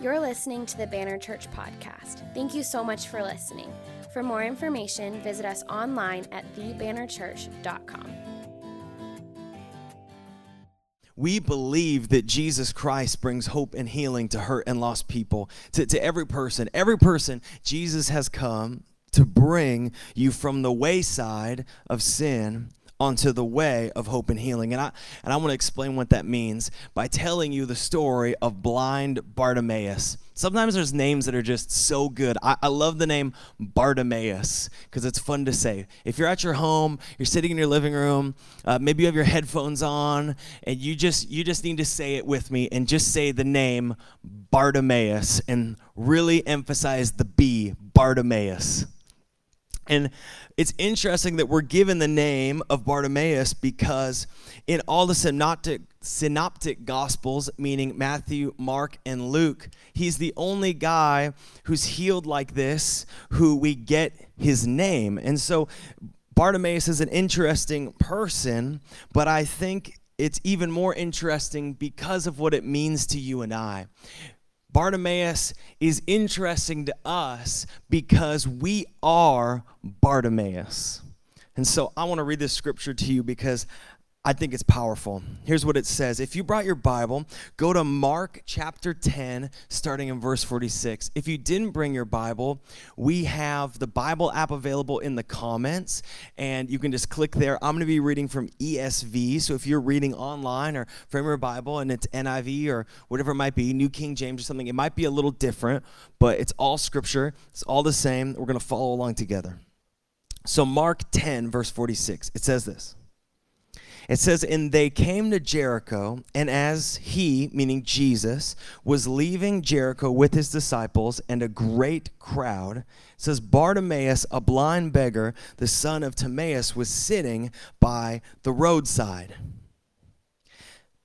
You're listening to the Banner Church podcast. Thank you so much for listening. For more information, visit us online at thebannerchurch.com. We believe that Jesus Christ brings hope and healing to hurt and lost people, to, to every person. Every person, Jesus has come to bring you from the wayside of sin onto the way of hope and healing. And I and I want to explain what that means by telling you the story of blind Bartimaeus. Sometimes there's names that are just so good. I, I love the name Bartimaeus because it's fun to say. If you're at your home, you're sitting in your living room, uh, maybe you have your headphones on, and you just you just need to say it with me and just say the name Bartimaeus and really emphasize the B, Bartimaeus. And it's interesting that we're given the name of Bartimaeus because in all the synoptic, synoptic gospels, meaning Matthew, Mark, and Luke, he's the only guy who's healed like this who we get his name. And so Bartimaeus is an interesting person, but I think it's even more interesting because of what it means to you and I. Bartimaeus is interesting to us because we are Bartimaeus. And so I want to read this scripture to you because I think it's powerful. Here's what it says. If you brought your Bible, go to Mark chapter 10, starting in verse 46. If you didn't bring your Bible, we have the Bible app available in the comments, and you can just click there. I'm going to be reading from ESV. So if you're reading online or from your Bible and it's NIV or whatever it might be, New King James or something, it might be a little different, but it's all scripture. It's all the same. We're going to follow along together. So, Mark 10, verse 46, it says this. It says, And they came to Jericho, and as he, meaning Jesus, was leaving Jericho with his disciples and a great crowd, it says, Bartimaeus, a blind beggar, the son of Timaeus, was sitting by the roadside.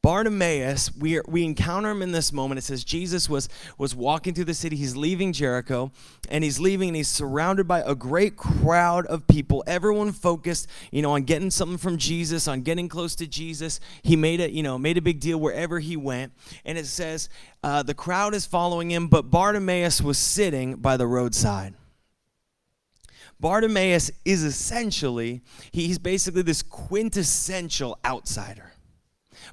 Bartimaeus, we, we encounter him in this moment. It says Jesus was, was walking through the city. He's leaving Jericho, and he's leaving, and he's surrounded by a great crowd of people. Everyone focused, you know, on getting something from Jesus, on getting close to Jesus. He made it, you know, made a big deal wherever he went. And it says uh, the crowd is following him, but Bartimaeus was sitting by the roadside. Bartimaeus is essentially, he's basically this quintessential outsider.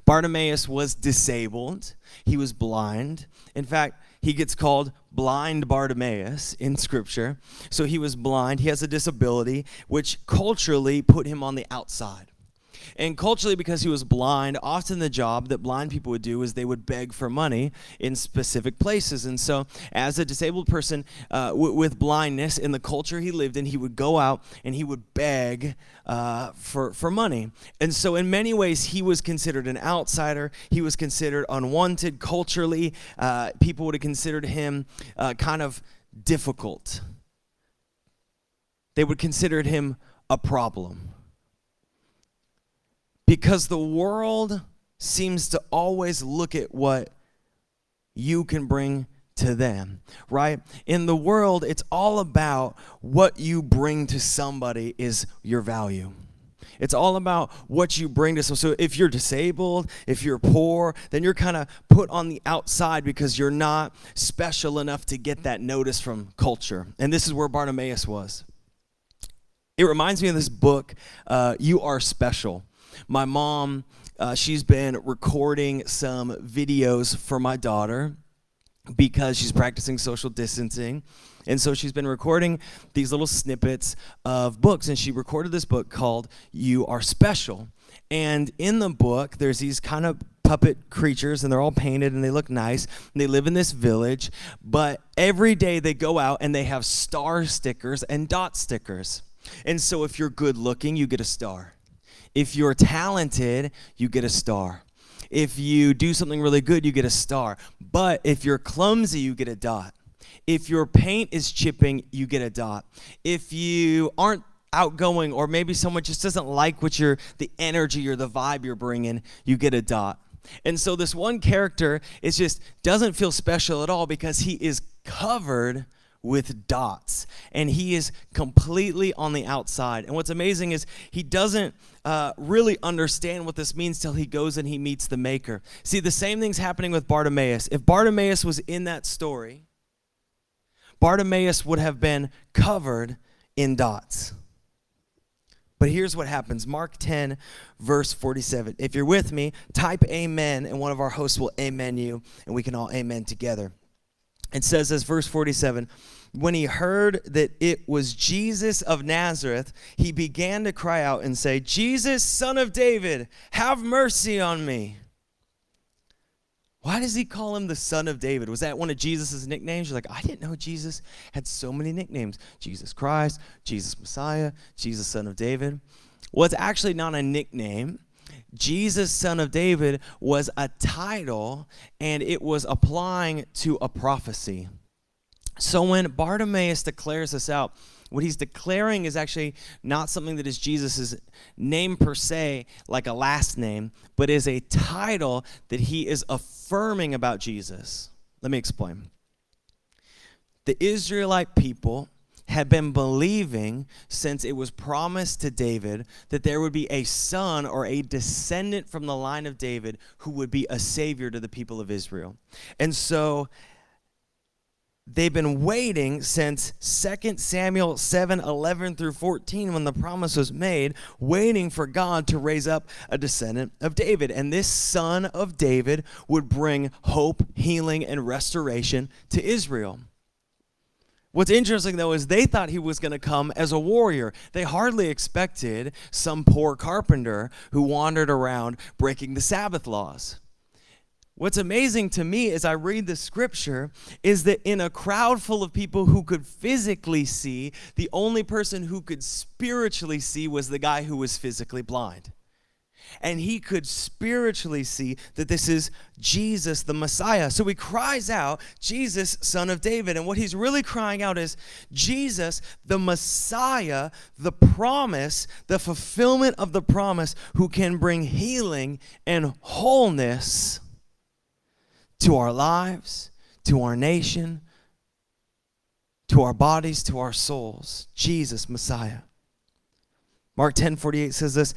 Bartimaeus was disabled, he was blind. In fact, he gets called blind Bartimaeus in scripture. So he was blind, he has a disability, which culturally put him on the outside. And culturally, because he was blind, often the job that blind people would do is they would beg for money in specific places. And so, as a disabled person uh, w- with blindness in the culture he lived in, he would go out and he would beg uh, for, for money. And so, in many ways, he was considered an outsider. He was considered unwanted culturally. Uh, people would have considered him uh, kind of difficult. They would considered him a problem because the world seems to always look at what you can bring to them, right? In the world, it's all about what you bring to somebody is your value. It's all about what you bring to someone. So if you're disabled, if you're poor, then you're kind of put on the outside because you're not special enough to get that notice from culture. And this is where Bartimaeus was. It reminds me of this book, uh, You Are Special. My mom, uh, she's been recording some videos for my daughter because she's practicing social distancing. And so she's been recording these little snippets of books. And she recorded this book called You Are Special. And in the book, there's these kind of puppet creatures and they're all painted and they look nice. And they live in this village. But every day they go out and they have star stickers and dot stickers. And so if you're good looking, you get a star. If you're talented, you get a star. If you do something really good, you get a star. But if you're clumsy, you get a dot. If your paint is chipping, you get a dot. If you aren't outgoing or maybe someone just doesn't like what you're the energy or the vibe you're bringing, you get a dot. And so this one character is just doesn't feel special at all because he is covered with dots, and he is completely on the outside. And what's amazing is he doesn't uh, really understand what this means till he goes and he meets the Maker. See, the same thing's happening with Bartimaeus. If Bartimaeus was in that story, Bartimaeus would have been covered in dots. But here's what happens Mark 10, verse 47. If you're with me, type amen, and one of our hosts will amen you, and we can all amen together. It says as verse 47 When he heard that it was Jesus of Nazareth, he began to cry out and say, Jesus, son of David, have mercy on me. Why does he call him the son of David? Was that one of Jesus' nicknames? You're like, I didn't know Jesus had so many nicknames Jesus Christ, Jesus Messiah, Jesus son of David. Well, it's actually not a nickname. Jesus, son of David, was a title and it was applying to a prophecy. So when Bartimaeus declares this out, what he's declaring is actually not something that is Jesus' name per se, like a last name, but is a title that he is affirming about Jesus. Let me explain. The Israelite people had been believing since it was promised to David that there would be a son or a descendant from the line of David who would be a savior to the people of Israel. And so they've been waiting since 2 Samuel 7 11 through 14 when the promise was made, waiting for God to raise up a descendant of David. And this son of David would bring hope, healing, and restoration to Israel. What's interesting though is they thought he was going to come as a warrior. They hardly expected some poor carpenter who wandered around breaking the Sabbath laws. What's amazing to me as I read the scripture is that in a crowd full of people who could physically see, the only person who could spiritually see was the guy who was physically blind. And he could spiritually see that this is Jesus, the Messiah. So he cries out, Jesus, son of David. And what he's really crying out is, Jesus, the Messiah, the promise, the fulfillment of the promise, who can bring healing and wholeness to our lives, to our nation, to our bodies, to our souls. Jesus, Messiah. Mark 10 48 says this,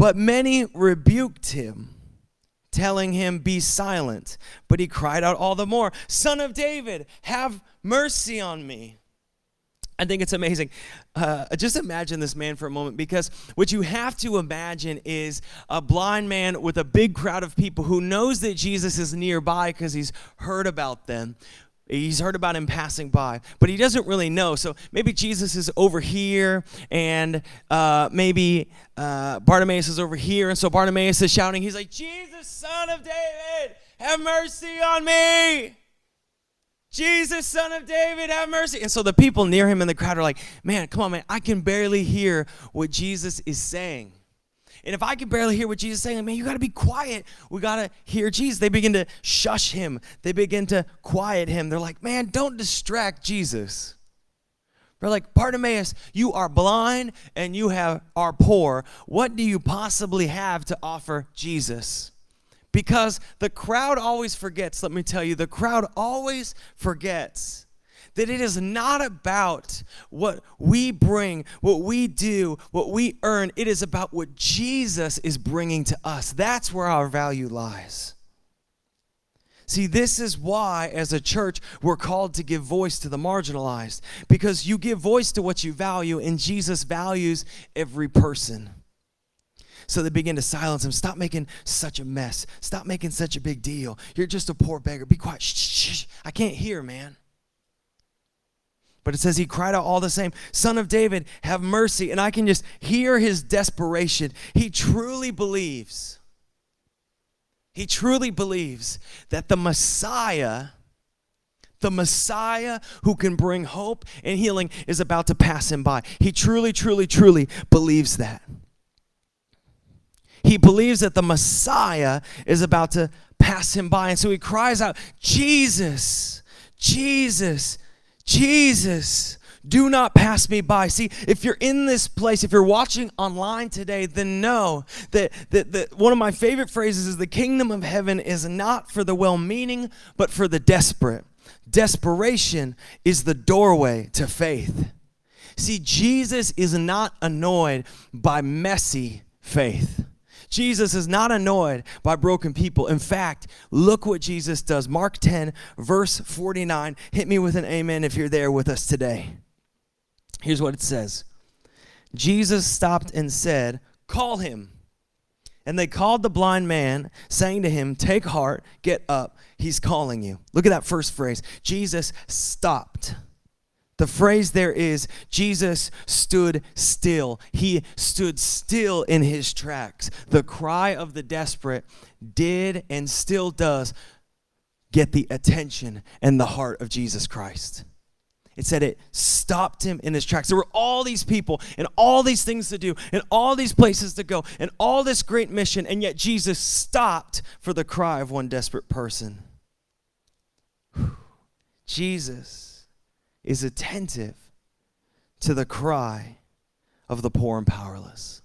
but many rebuked him, telling him, Be silent. But he cried out all the more, Son of David, have mercy on me. I think it's amazing. Uh, just imagine this man for a moment because what you have to imagine is a blind man with a big crowd of people who knows that Jesus is nearby because he's heard about them. He's heard about him passing by, but he doesn't really know. So maybe Jesus is over here, and uh, maybe uh, Bartimaeus is over here. And so Bartimaeus is shouting, He's like, Jesus, son of David, have mercy on me. Jesus, son of David, have mercy. And so the people near him in the crowd are like, man, come on, man, I can barely hear what Jesus is saying. And if I can barely hear what Jesus is saying, man, you got to be quiet. We got to hear Jesus. They begin to shush him, they begin to quiet him. They're like, man, don't distract Jesus. They're like, Bartimaeus, you are blind and you have are poor. What do you possibly have to offer Jesus? Because the crowd always forgets, let me tell you, the crowd always forgets that it is not about what we bring, what we do, what we earn. It is about what Jesus is bringing to us. That's where our value lies. See, this is why, as a church, we're called to give voice to the marginalized because you give voice to what you value, and Jesus values every person. So they begin to silence him. Stop making such a mess. Stop making such a big deal. You're just a poor beggar. Be quiet. Shh, shh, shh. I can't hear, man. But it says he cried out all the same, Son of David, have mercy. And I can just hear his desperation. He truly believes. He truly believes that the Messiah, the Messiah who can bring hope and healing, is about to pass him by. He truly, truly, truly believes that. He believes that the Messiah is about to pass him by. And so he cries out, Jesus, Jesus, Jesus, do not pass me by. See, if you're in this place, if you're watching online today, then know that, that, that one of my favorite phrases is the kingdom of heaven is not for the well meaning, but for the desperate. Desperation is the doorway to faith. See, Jesus is not annoyed by messy faith. Jesus is not annoyed by broken people. In fact, look what Jesus does. Mark 10, verse 49. Hit me with an amen if you're there with us today. Here's what it says Jesus stopped and said, Call him. And they called the blind man, saying to him, Take heart, get up, he's calling you. Look at that first phrase. Jesus stopped. The phrase there is Jesus stood still. He stood still in his tracks. The cry of the desperate did and still does get the attention and the heart of Jesus Christ. It said it stopped him in his tracks. There were all these people and all these things to do and all these places to go and all this great mission, and yet Jesus stopped for the cry of one desperate person. Jesus is attentive to the cry of the poor and powerless.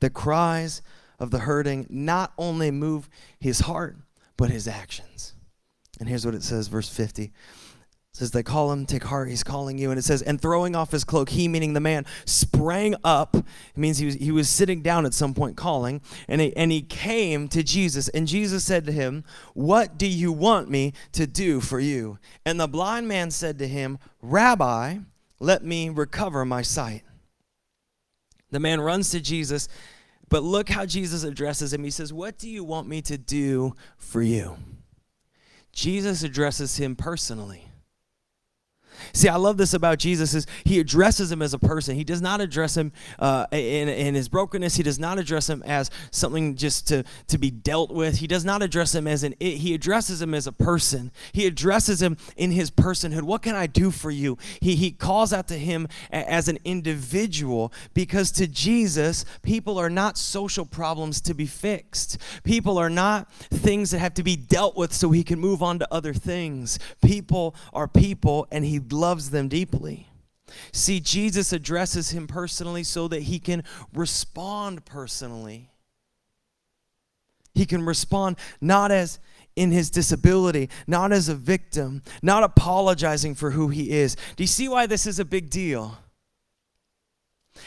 The cries of the hurting not only move his heart, but his actions. And here's what it says, verse 50 says they call him take heart he's calling you and it says and throwing off his cloak he meaning the man sprang up. It means he was, he was sitting down at some point calling and he, and he came to jesus and jesus said to him what do you want me to do for you? And the blind man said to him rabbi let me recover my sight. The man runs to jesus but look how jesus addresses him. He says what do you want me to do for you? Jesus addresses him personally See, I love this about Jesus is he addresses him as a person. He does not address him uh, in, in his brokenness. He does not address him as something just to, to be dealt with. He does not address him as an it. He addresses him as a person. He addresses him in his personhood. What can I do for you? He, he calls out to him as an individual because to Jesus, people are not social problems to be fixed. People are not things that have to be dealt with so he can move on to other things. People are people and he loves them deeply. See, Jesus addresses him personally so that he can respond personally. He can respond not as in his disability, not as a victim, not apologizing for who he is. Do you see why this is a big deal?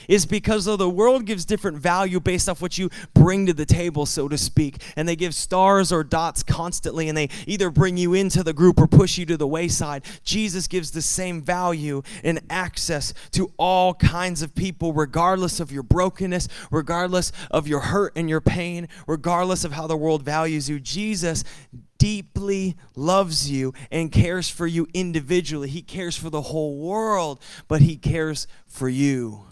Is because though the world gives different value based off what you bring to the table, so to speak, and they give stars or dots constantly, and they either bring you into the group or push you to the wayside, Jesus gives the same value and access to all kinds of people, regardless of your brokenness, regardless of your hurt and your pain, regardless of how the world values you. Jesus deeply loves you and cares for you individually. He cares for the whole world, but He cares for you.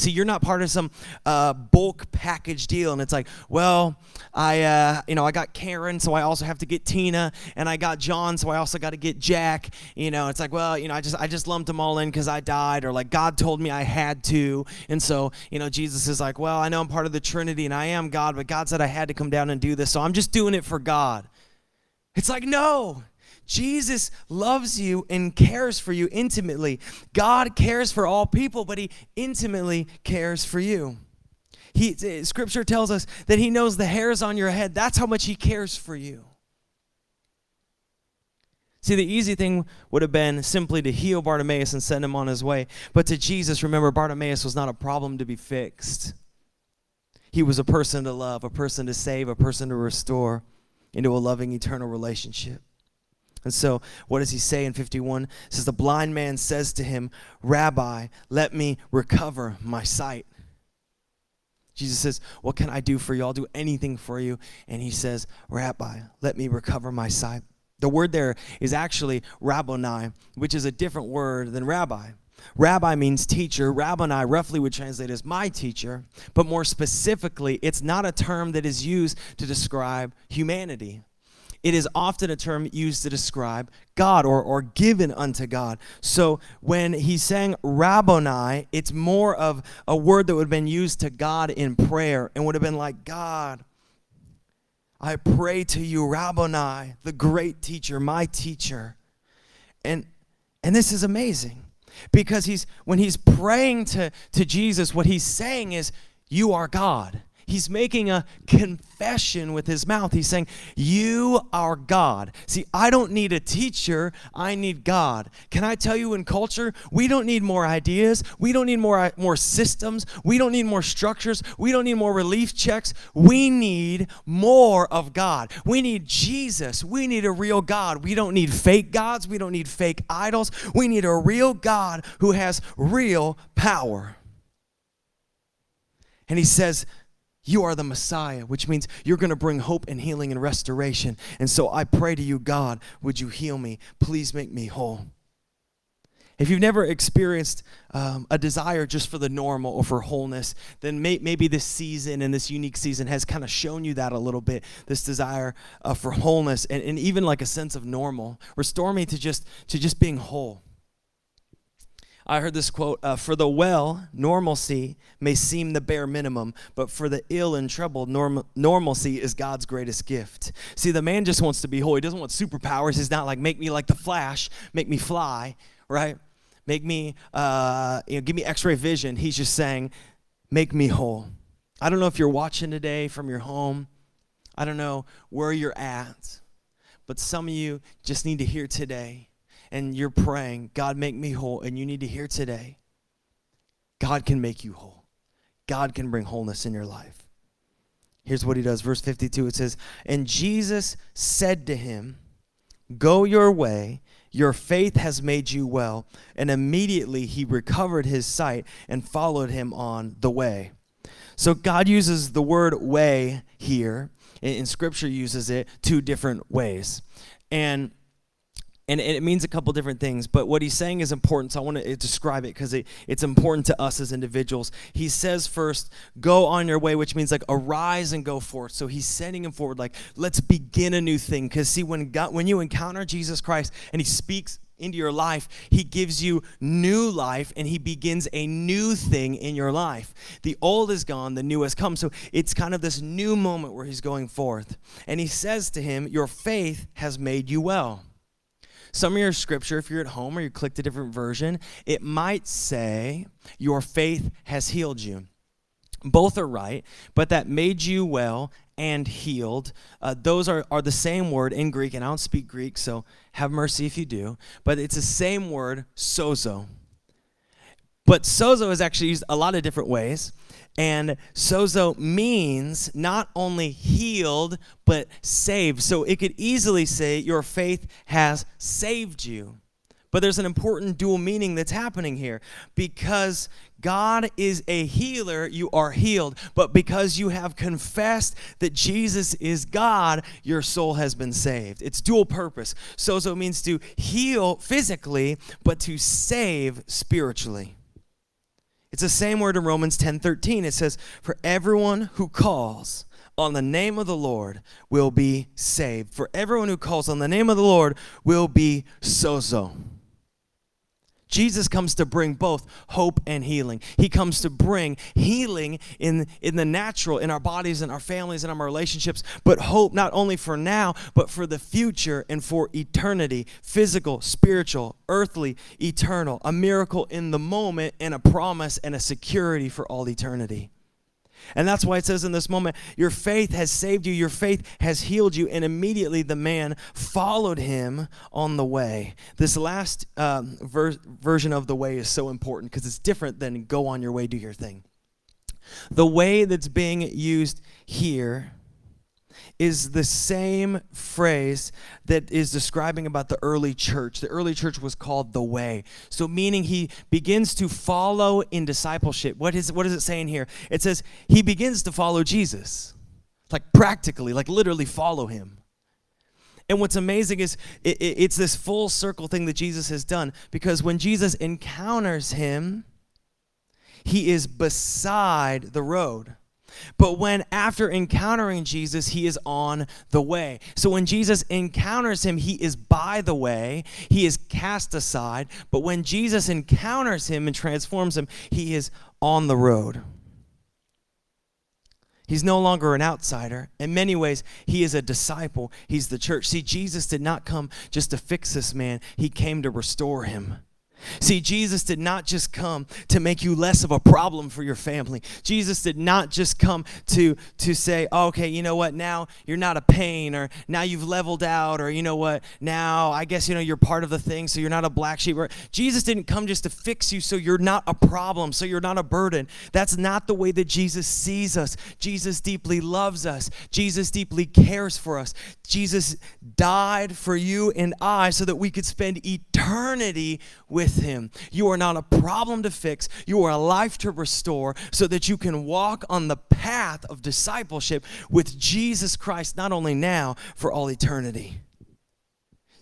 See, you're not part of some uh, bulk package deal, and it's like, well, I, uh, you know, I got Karen, so I also have to get Tina, and I got John, so I also got to get Jack. You know, it's like, well, you know, I just, I just lumped them all in because I died, or like God told me I had to, and so, you know, Jesus is like, well, I know I'm part of the Trinity, and I am God, but God said I had to come down and do this, so I'm just doing it for God. It's like, no, Jesus loves you and cares for you intimately. God cares for all people, but he intimately cares for you. He, uh, scripture tells us that he knows the hairs on your head. That's how much he cares for you. See, the easy thing would have been simply to heal Bartimaeus and send him on his way. But to Jesus, remember, Bartimaeus was not a problem to be fixed. He was a person to love, a person to save, a person to restore into a loving, eternal relationship. And so, what does he say in 51? It says, The blind man says to him, Rabbi, let me recover my sight. Jesus says, What can I do for you? I'll do anything for you. And he says, Rabbi, let me recover my sight. The word there is actually rabboni, which is a different word than rabbi. Rabbi means teacher. Rabboni roughly would translate as my teacher, but more specifically, it's not a term that is used to describe humanity it is often a term used to describe God or, or given unto God. So when he's saying Rabboni, it's more of a word that would have been used to God in prayer and would have been like, God, I pray to you, Rabboni, the great teacher, my teacher. And and this is amazing because he's when he's praying to, to Jesus, what he's saying is, You are God. He's making a confession with his mouth. He's saying, You are God. See, I don't need a teacher, I need God. Can I tell you in culture, we don't need more ideas, we don't need more, more systems, we don't need more structures, we don't need more relief checks. We need more of God. We need Jesus. We need a real God. We don't need fake gods, we don't need fake idols. We need a real God who has real power. And he says, You are the Messiah, which means you're going to bring hope and healing and restoration. And so I pray to you, God, would you heal me? Please make me whole. If you've never experienced um, a desire just for the normal or for wholeness, then may, maybe this season and this unique season has kind of shown you that a little bit this desire uh, for wholeness and, and even like a sense of normal. Restore me to just, to just being whole. I heard this quote uh, For the well, normalcy may seem the bare minimum, but for the ill and troubled, norm- normalcy is God's greatest gift. See, the man just wants to be whole. He doesn't want superpowers. He's not like, make me like the Flash, make me fly, right? Make me, uh, you know, give me x ray vision. He's just saying, make me whole. I don't know if you're watching today from your home, I don't know where you're at, but some of you just need to hear today and you're praying, God, make me whole, and you need to hear today, God can make you whole. God can bring wholeness in your life. Here's what he does. Verse 52 it says, And Jesus said to him, Go your way, your faith has made you well. And immediately he recovered his sight and followed him on the way. So God uses the word way here, in Scripture uses it two different ways. And and it means a couple different things but what he's saying is important so i want to uh, describe it because it, it's important to us as individuals he says first go on your way which means like arise and go forth so he's sending him forward like let's begin a new thing because see when god when you encounter jesus christ and he speaks into your life, He gives you new life and He begins a new thing in your life. The old is gone, the new has come. So it's kind of this new moment where He's going forth. And He says to him, Your faith has made you well. Some of your scripture, if you're at home or you clicked a different version, it might say, Your faith has healed you. Both are right, but that made you well and healed. Uh, those are, are the same word in Greek, and I don't speak Greek, so have mercy if you do. But it's the same word, sozo. But sozo is actually used a lot of different ways. And sozo means not only healed, but saved. So it could easily say, Your faith has saved you. But there's an important dual meaning that's happening here. Because God is a healer, you are healed. But because you have confessed that Jesus is God, your soul has been saved. It's dual purpose. Sozo means to heal physically, but to save spiritually. It's the same word in Romans 10:13. It says, "For everyone who calls on the name of the Lord will be saved. For everyone who calls on the name of the Lord will be sozo." Jesus comes to bring both hope and healing. He comes to bring healing in, in the natural, in our bodies in our families in our relationships, but hope not only for now, but for the future and for eternity physical, spiritual, earthly, eternal. A miracle in the moment and a promise and a security for all eternity. And that's why it says in this moment, Your faith has saved you, your faith has healed you. And immediately the man followed him on the way. This last um, ver- version of the way is so important because it's different than go on your way, do your thing. The way that's being used here is the same phrase that is describing about the early church. The early church was called the way. So meaning he begins to follow in discipleship. What is what is it saying here? It says he begins to follow Jesus. Like practically, like literally follow him. And what's amazing is it, it, it's this full circle thing that Jesus has done because when Jesus encounters him, he is beside the road. But when after encountering Jesus, he is on the way. So when Jesus encounters him, he is by the way, he is cast aside. But when Jesus encounters him and transforms him, he is on the road. He's no longer an outsider. In many ways, he is a disciple. He's the church. See, Jesus did not come just to fix this man, he came to restore him. See, Jesus did not just come to make you less of a problem for your family. Jesus did not just come to, to say, oh, okay, you know what, now you're not a pain, or now you've leveled out, or you know what, now I guess, you know, you're part of the thing, so you're not a black sheep. Jesus didn't come just to fix you so you're not a problem, so you're not a burden. That's not the way that Jesus sees us. Jesus deeply loves us, Jesus deeply cares for us. Jesus died for you and I so that we could spend eternity with Him. You are not a problem to fix, you are a life to restore so that you can walk on the path of discipleship with Jesus Christ, not only now, for all eternity.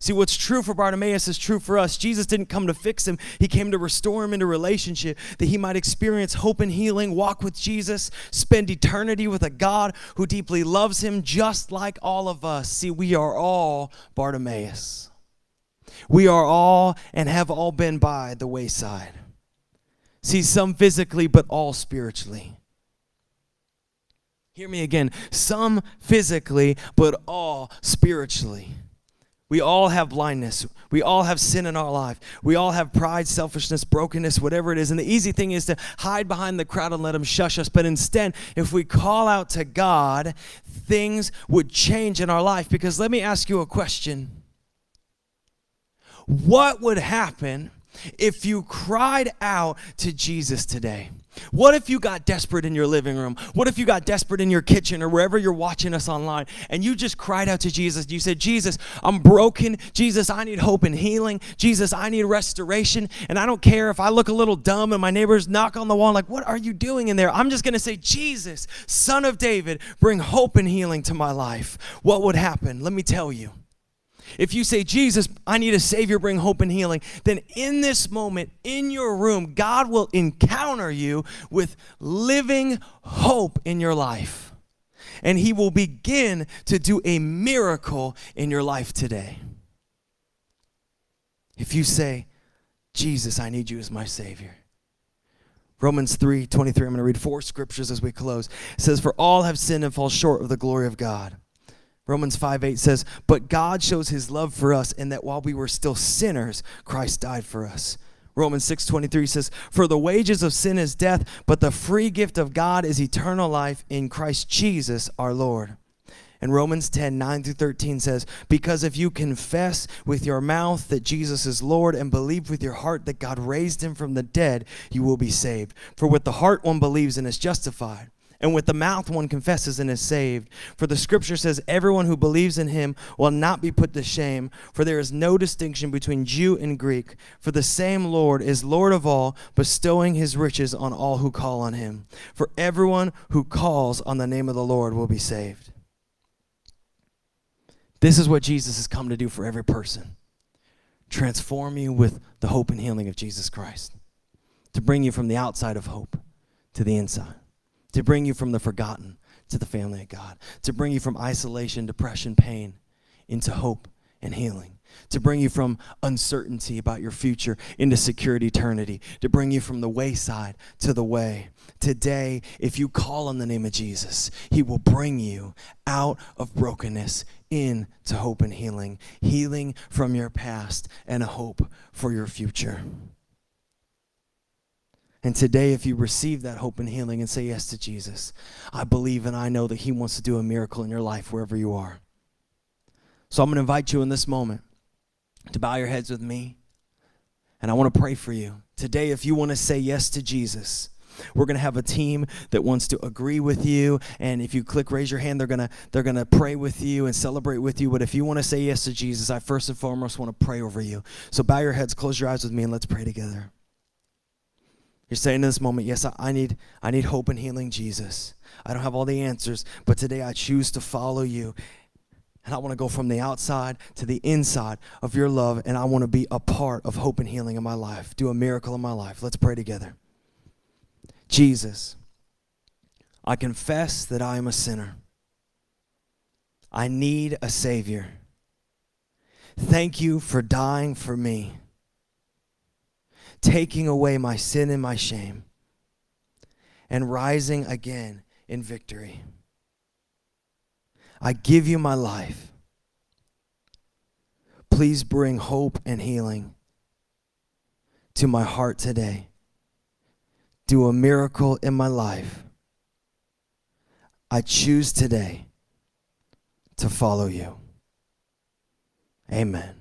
See, what's true for Bartimaeus is true for us. Jesus didn't come to fix him, he came to restore him into relationship that he might experience hope and healing, walk with Jesus, spend eternity with a God who deeply loves him just like all of us. See, we are all Bartimaeus. We are all and have all been by the wayside. See, some physically, but all spiritually. Hear me again. Some physically, but all spiritually. We all have blindness. We all have sin in our life. We all have pride, selfishness, brokenness, whatever it is. And the easy thing is to hide behind the crowd and let them shush us. But instead, if we call out to God, things would change in our life. Because let me ask you a question What would happen if you cried out to Jesus today? What if you got desperate in your living room? What if you got desperate in your kitchen or wherever you're watching us online and you just cried out to Jesus? You said, Jesus, I'm broken. Jesus, I need hope and healing. Jesus, I need restoration. And I don't care if I look a little dumb and my neighbors knock on the wall, like, what are you doing in there? I'm just going to say, Jesus, Son of David, bring hope and healing to my life. What would happen? Let me tell you. If you say, Jesus, I need a Savior, bring hope and healing, then in this moment, in your room, God will encounter you with living hope in your life. And He will begin to do a miracle in your life today. If you say, Jesus, I need you as my Savior. Romans 3 23, I'm going to read four scriptures as we close. It says, For all have sinned and fall short of the glory of God. Romans 5 8 says, But God shows his love for us in that while we were still sinners, Christ died for us. Romans 6 23 says, For the wages of sin is death, but the free gift of God is eternal life in Christ Jesus our Lord. And Romans 10 9 through 13 says, Because if you confess with your mouth that Jesus is Lord and believe with your heart that God raised him from the dead, you will be saved. For with the heart one believes and is justified and with the mouth one confesses and is saved. For the scripture says, Everyone who believes in him will not be put to shame, for there is no distinction between Jew and Greek. For the same Lord is Lord of all, bestowing his riches on all who call on him. For everyone who calls on the name of the Lord will be saved. This is what Jesus has come to do for every person transform you with the hope and healing of Jesus Christ, to bring you from the outside of hope to the inside to bring you from the forgotten to the family of God, to bring you from isolation, depression, pain into hope and healing, to bring you from uncertainty about your future into security eternity, to bring you from the wayside to the way. Today, if you call on the name of Jesus, he will bring you out of brokenness into hope and healing, healing from your past and a hope for your future. And today, if you receive that hope and healing and say yes to Jesus, I believe and I know that He wants to do a miracle in your life wherever you are. So I'm going to invite you in this moment to bow your heads with me. And I want to pray for you. Today, if you want to say yes to Jesus, we're going to have a team that wants to agree with you and if you click raise your hand they're going to they're going to pray with you and celebrate with you but if you want to say yes to jesus i first and foremost want to pray over you so bow your heads close your eyes with me and let's pray together you're saying in this moment, yes, I need, I need hope and healing, Jesus. I don't have all the answers, but today I choose to follow you. And I want to go from the outside to the inside of your love, and I want to be a part of hope and healing in my life. Do a miracle in my life. Let's pray together. Jesus, I confess that I am a sinner. I need a Savior. Thank you for dying for me taking away my sin and my shame, and rising again in victory. I give you my life. Please bring hope and healing to my heart today. Do a miracle in my life. I choose today to follow you. Amen.